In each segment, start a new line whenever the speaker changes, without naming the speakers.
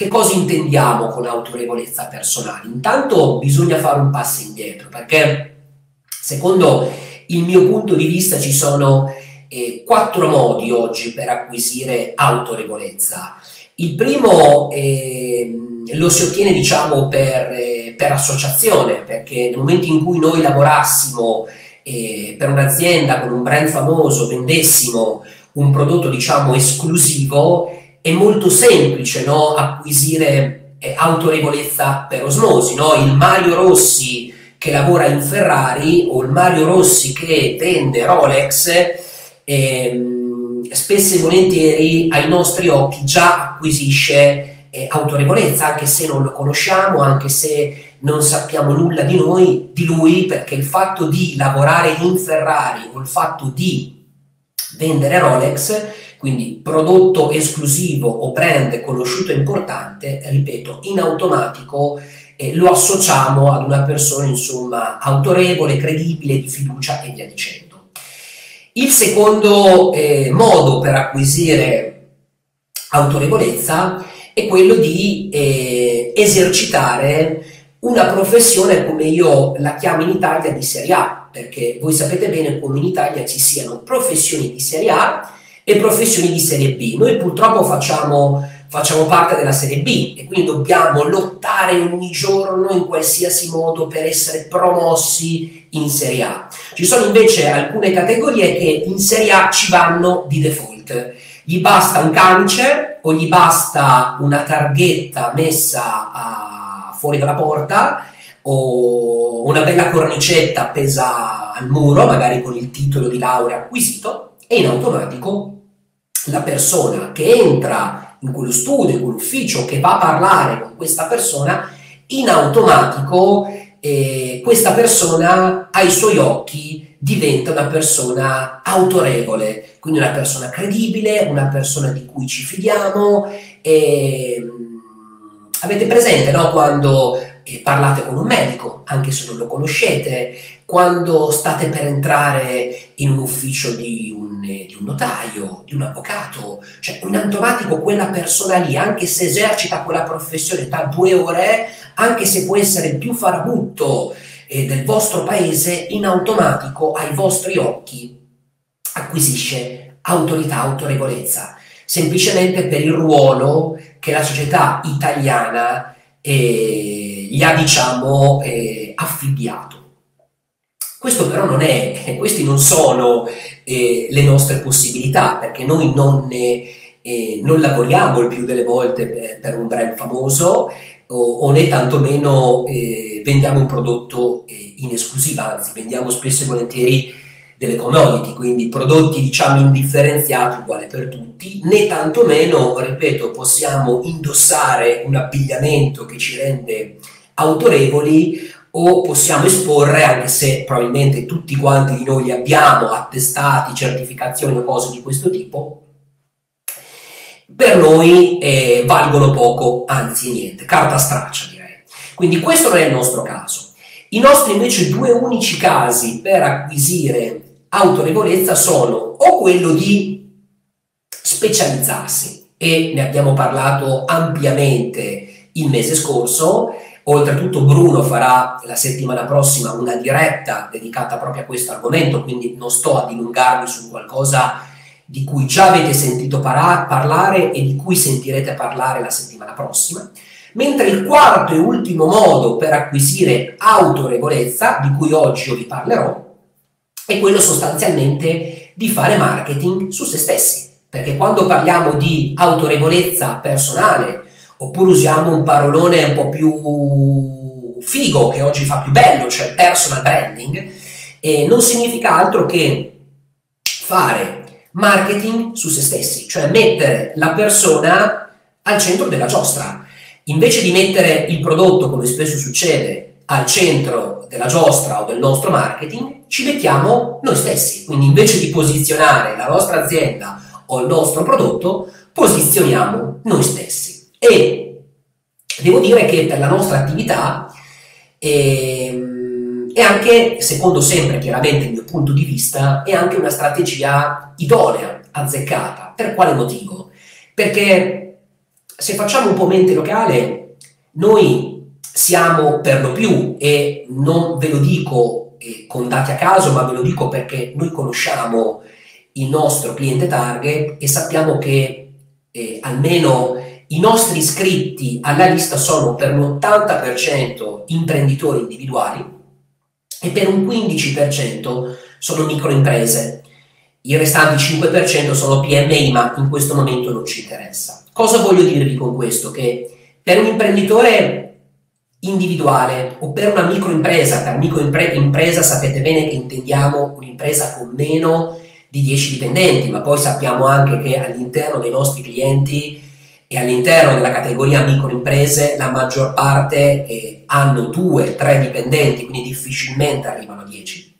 che cosa intendiamo con autorevolezza personale? Intanto bisogna fare un passo indietro perché secondo il mio punto di vista ci sono eh, quattro modi oggi per acquisire autorevolezza. Il primo eh, lo si ottiene diciamo per, eh, per, associazione perché nel momento in cui noi lavorassimo eh, per un'azienda con un brand famoso, vendessimo un prodotto diciamo esclusivo, è molto semplice no, acquisire eh, autorevolezza per osmosi. No? Il Mario Rossi che lavora in Ferrari o il Mario Rossi che vende Rolex, ehm, spesso e volentieri ai nostri occhi già acquisisce eh, autorevolezza, anche se non lo conosciamo, anche se non sappiamo nulla di noi, di lui, perché il fatto di lavorare in Ferrari o il fatto di vendere Rolex quindi prodotto esclusivo o brand conosciuto e importante, ripeto, in automatico eh, lo associamo ad una persona insomma autorevole, credibile, di fiducia e via dicendo. Il secondo eh, modo per acquisire autorevolezza è quello di eh, esercitare una professione come io la chiamo in Italia di Serie A, perché voi sapete bene come in Italia ci siano professioni di Serie A e professioni di serie B. Noi purtroppo facciamo, facciamo parte della serie B e quindi dobbiamo lottare ogni giorno in qualsiasi modo per essere promossi in serie A. Ci sono invece alcune categorie che in serie A ci vanno di default. Gli basta un camice o gli basta una targhetta messa a, fuori dalla porta o una bella cornicetta appesa al muro, magari con il titolo di laurea acquisito, e in automatico la persona che entra in quello studio, in quell'ufficio, che va a parlare con questa persona, in automatico eh, questa persona ai suoi occhi diventa una persona autorevole, quindi una persona credibile, una persona di cui ci fidiamo. E, avete presente no, quando eh, parlate con un medico, anche se non lo conoscete, quando state per entrare in un ufficio di un, di un, notaio, di un avvocato, cioè in automatico quella persona lì, anche se esercita quella professione da due ore, anche se può essere il più farabutto eh, del vostro paese, in automatico ai vostri occhi acquisisce autorità, autorevolezza, semplicemente per il ruolo che la società italiana eh, gli ha, diciamo, eh, affibbiato. Questo però non è, questi non sono eh, le nostre possibilità, perché noi non, eh, non, lavoriamo il più delle volte per, per un brand famoso o, o né tantomeno eh, vendiamo un prodotto eh, in esclusiva, anzi vendiamo spesso e volentieri delle commodity, quindi prodotti diciamo indifferenziati uguali per tutti, né tantomeno, ripeto, possiamo indossare un abbigliamento che ci rende autorevoli o possiamo esporre, anche se probabilmente tutti quanti di noi li abbiamo, attestati, certificazioni o cose di questo tipo, per noi eh, valgono poco, anzi niente, carta straccia direi. Quindi questo non è il nostro caso. I nostri invece due unici casi per acquisire autorevolezza sono o quello di specializzarsi, e ne abbiamo parlato ampiamente il mese scorso, Oltretutto Bruno farà la settimana prossima una diretta dedicata proprio a questo argomento, quindi non sto a dilungarmi su qualcosa di cui già avete sentito para- parlare e di cui sentirete parlare la settimana prossima. Mentre il quarto e ultimo modo per acquisire autorevolezza, di cui oggi io vi parlerò, è quello sostanzialmente di fare marketing su se stessi. Perché quando parliamo di autorevolezza personale, oppure usiamo un parolone un po' più figo che oggi fa più bello, cioè personal branding, e non significa altro che fare marketing su se stessi, cioè mettere la persona al centro della giostra. Invece di mettere il prodotto, come spesso succede, al centro della giostra o del nostro marketing, ci mettiamo noi stessi. Quindi invece di posizionare la nostra azienda o il nostro prodotto, posizioniamo noi stessi. E devo dire che per la nostra attività ehm, è anche, secondo sempre chiaramente il mio punto di vista, è anche una strategia idonea, azzeccata. Per quale motivo? Perché se facciamo un po' mente locale, noi siamo per lo più, e non ve lo dico con dati a caso, ma ve lo dico perché noi conosciamo il nostro cliente target e sappiamo che eh, almeno i nostri iscritti alla lista sono per l'80% imprenditori individuali e per un 15% sono microimprese. I restanti 5% sono PMI, ma in questo momento non ci interessa. Cosa voglio dirvi con questo? Che per un imprenditore individuale o per una microimpresa, per microimpresa sapete bene che intendiamo un'impresa con meno di 10 dipendenti, ma poi sappiamo anche che all'interno dei nostri clienti e all'interno della categoria microimprese la maggior parte eh, hanno due, tre dipendenti, quindi difficilmente arrivano a 10.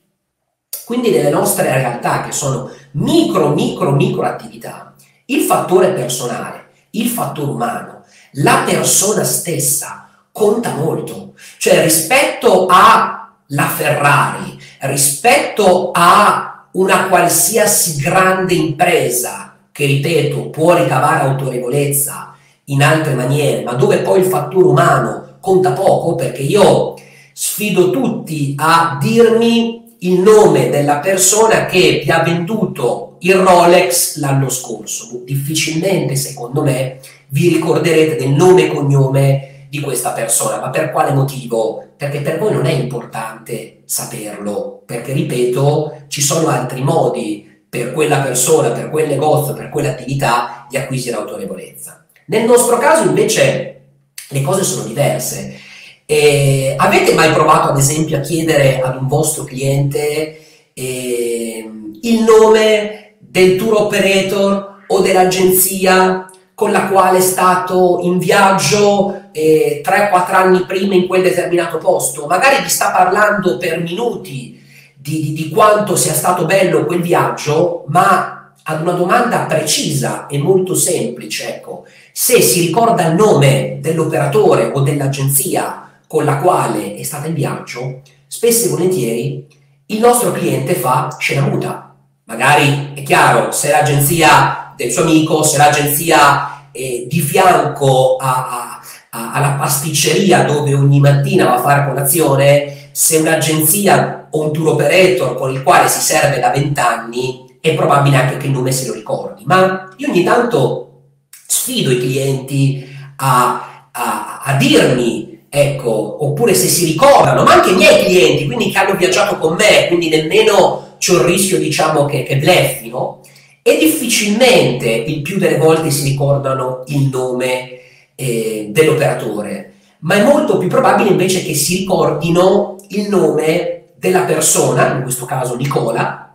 Quindi nelle nostre realtà che sono micro, micro, micro attività, il fattore personale, il fattore umano, la persona stessa conta molto. Cioè rispetto alla Ferrari, rispetto a una qualsiasi grande impresa che ripeto può ricavare autorevolezza in altre maniere, ma dove poi il fattore umano conta poco, perché io sfido tutti a dirmi il nome della persona che vi ha venduto il Rolex l'anno scorso. Difficilmente, secondo me, vi ricorderete del nome e cognome di questa persona. Ma per quale motivo? Perché per voi non è importante saperlo, perché ripeto, ci sono altri modi per quella persona, per quel negozio, per quell'attività di acquisire autorevolezza. Nel nostro caso invece le cose sono diverse. Eh, avete mai provato ad esempio a chiedere ad un vostro cliente eh, il nome del tour operator o dell'agenzia con la quale è stato in viaggio eh, 3-4 anni prima in quel determinato posto? Magari vi sta parlando per minuti di, di, di quanto sia stato bello quel viaggio, ma ad una domanda precisa e molto semplice, ecco, se si ricorda il nome dell'operatore o dell'agenzia con la quale è stato il viaggio, spesso e volentieri il nostro cliente fa scena muta. Magari è chiaro, se l'agenzia del suo amico, se l'agenzia è di fianco a, a, alla pasticceria dove ogni mattina va a fare colazione, se un'agenzia o un tour operator con il quale si serve da vent'anni, è probabile anche che il nome se lo ricordi. Ma io ogni tanto sfido i clienti a, a, a dirmi, ecco, oppure se si ricordano, ma anche i miei clienti, quindi che hanno viaggiato con me, quindi nemmeno c'è un rischio, diciamo, che, che bleffino, e difficilmente il più delle volte si ricordano il nome eh, dell'operatore, ma è molto più probabile invece che si ricordino il nome della persona, in questo caso Nicola,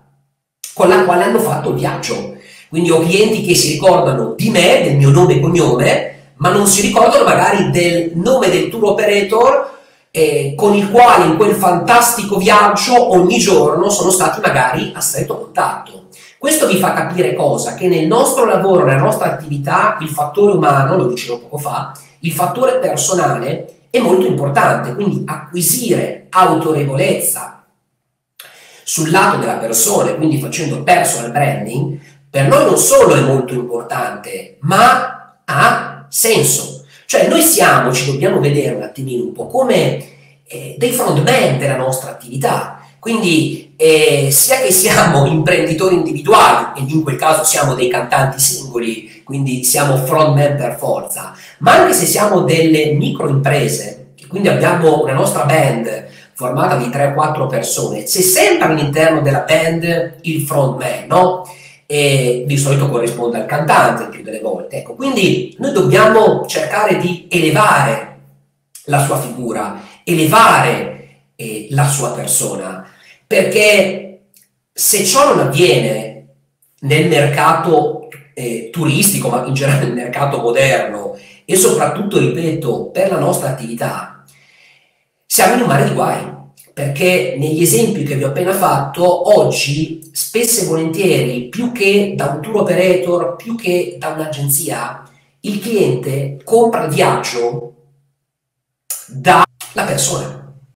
con la quale hanno fatto il viaggio. Quindi ho clienti che si ricordano di me, del mio nome e cognome, ma non si ricordano magari del nome del tour operator eh, con il quale in quel fantastico viaggio ogni giorno sono stati magari a stretto contatto. Questo vi fa capire cosa? Che nel nostro lavoro, nella nostra attività, il fattore umano, lo dicevo poco fa, il fattore personale è molto importante, quindi acquisire autorevolezza sul lato della persona, quindi facendo personal branding, per noi non solo è molto importante, ma ha senso. Cioè noi siamo, ci dobbiamo vedere un attimino un po' come eh, dei frontman della nostra attività. Quindi eh, sia che siamo imprenditori individuali, e in quel caso siamo dei cantanti singoli, quindi siamo frontman per forza, ma anche se siamo delle microimprese, quindi abbiamo una nostra band formata di 3-4 persone, c'è sempre all'interno della band il frontman, no? E di solito corrisponde al cantante più delle volte. Ecco, quindi noi dobbiamo cercare di elevare la sua figura, elevare eh, la sua persona, perché se ciò non avviene nel mercato eh, turistico, ma in generale nel mercato moderno, e soprattutto, ripeto, per la nostra attività, siamo in un mare di guai, perché negli esempi che vi ho appena fatto, oggi spesso e volentieri, più che da un tour operator, più che da un'agenzia, il cliente compra il viaggio dalla persona.